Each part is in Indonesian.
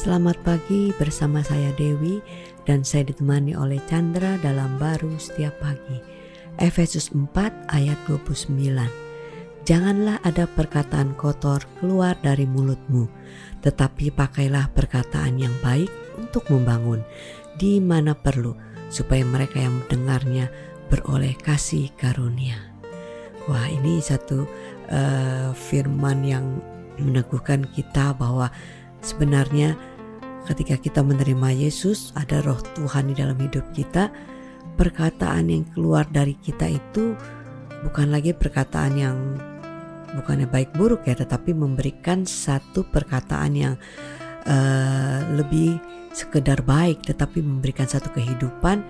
Selamat pagi bersama saya Dewi dan saya ditemani oleh Chandra dalam baru setiap pagi. Efesus 4 ayat 29. Janganlah ada perkataan kotor keluar dari mulutmu, tetapi pakailah perkataan yang baik untuk membangun di mana perlu, supaya mereka yang mendengarnya beroleh kasih karunia. Wah, ini satu uh, firman yang meneguhkan kita bahwa Sebenarnya ketika kita menerima Yesus ada roh Tuhan di dalam hidup kita perkataan yang keluar dari kita itu bukan lagi perkataan yang bukannya baik buruk ya tetapi memberikan satu perkataan yang uh, lebih sekedar baik tetapi memberikan satu kehidupan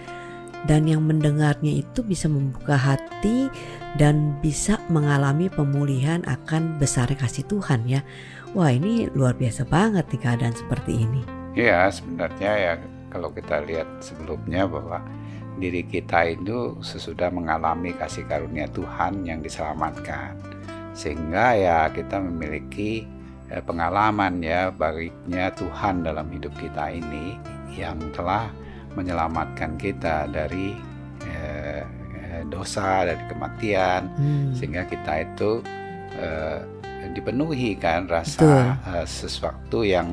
dan yang mendengarnya itu bisa membuka hati dan bisa mengalami pemulihan akan besarnya kasih Tuhan ya. Wah ini luar biasa banget di keadaan seperti ini. Ya sebenarnya ya kalau kita lihat sebelumnya bahwa diri kita itu sesudah mengalami kasih karunia Tuhan yang diselamatkan. Sehingga ya kita memiliki eh, pengalaman ya baiknya Tuhan dalam hidup kita ini yang telah menyelamatkan kita dari eh, eh, dosa dari kematian. Hmm. sehingga kita itu eh, dipenuhi kan rasa eh, sesuatu yang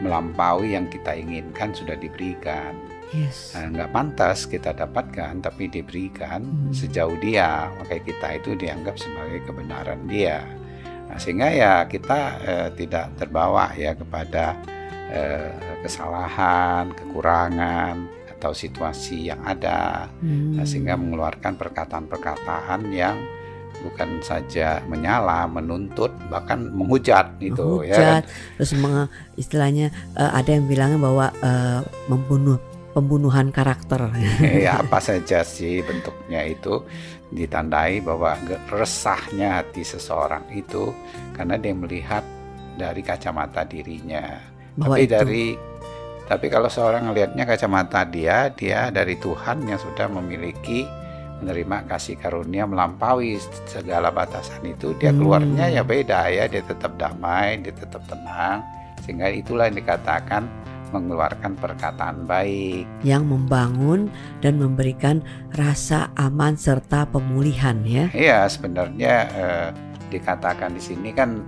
melampaui yang kita inginkan sudah diberikan. Yes. Nah, nggak pantas kita dapatkan tapi diberikan hmm. sejauh dia makanya kita itu dianggap sebagai kebenaran dia. Nah, sehingga ya kita eh, tidak terbawa ya kepada eh, kesalahan, kekurangan atau situasi yang ada, hmm. nah, sehingga mengeluarkan perkataan-perkataan yang bukan saja menyala, menuntut, bahkan menghujat itu ya menghujat, ya kan? terus meng, istilahnya uh, ada yang bilangnya bahwa uh, membunuh pembunuhan karakter. ya apa saja sih bentuknya itu ditandai bahwa resahnya hati seseorang itu karena dia melihat dari kacamata dirinya bahwa tapi itu. dari tapi kalau seorang melihatnya kacamata dia, dia dari Tuhan yang sudah memiliki menerima kasih karunia melampaui segala batasan itu, dia keluarnya hmm. ya beda ya, dia tetap damai, dia tetap tenang, sehingga itulah yang dikatakan mengeluarkan perkataan baik yang membangun dan memberikan rasa aman serta pemulihan ya. Iya, sebenarnya eh, dikatakan di sini kan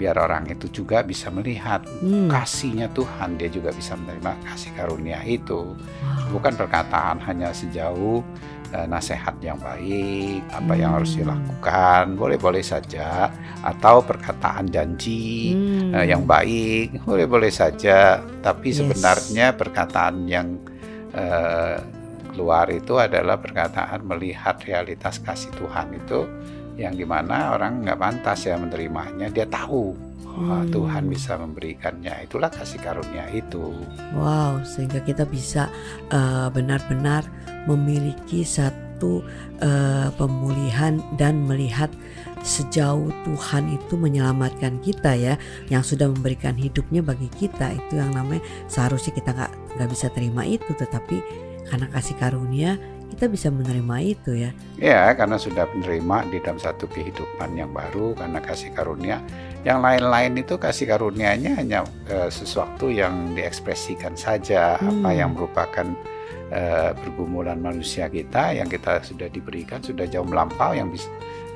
biar orang itu juga bisa melihat hmm. kasihnya Tuhan dia juga bisa menerima kasih karunia itu wow. bukan perkataan hanya sejauh uh, nasihat yang baik apa hmm. yang harus hmm. dilakukan boleh-boleh saja atau perkataan janji hmm. uh, yang baik boleh-boleh saja tapi yes. sebenarnya perkataan yang uh, keluar itu adalah perkataan melihat realitas kasih Tuhan itu yang di mana orang nggak pantas ya menerimanya dia tahu hmm. Tuhan bisa memberikannya itulah kasih karunia itu wow sehingga kita bisa uh, benar-benar memiliki satu uh, pemulihan dan melihat sejauh Tuhan itu menyelamatkan kita ya yang sudah memberikan hidupnya bagi kita itu yang namanya seharusnya kita nggak nggak bisa terima itu tetapi karena kasih karunia kita bisa menerima itu ya. Ya, karena sudah menerima di dalam satu kehidupan yang baru karena kasih karunia. Yang lain-lain itu kasih karunianya hanya uh, sesuatu yang diekspresikan saja, hmm. apa yang merupakan uh, pergumulan manusia kita yang kita sudah diberikan sudah jauh melampau yang bisa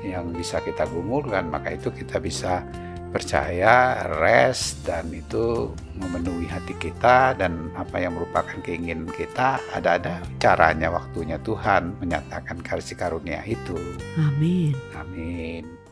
yang bisa kita gumulkan, maka itu kita bisa percaya, rest dan itu memenuhi hati kita dan apa yang merupakan keinginan kita ada-ada caranya waktunya Tuhan menyatakan kasih karunia itu. Amin. Amin.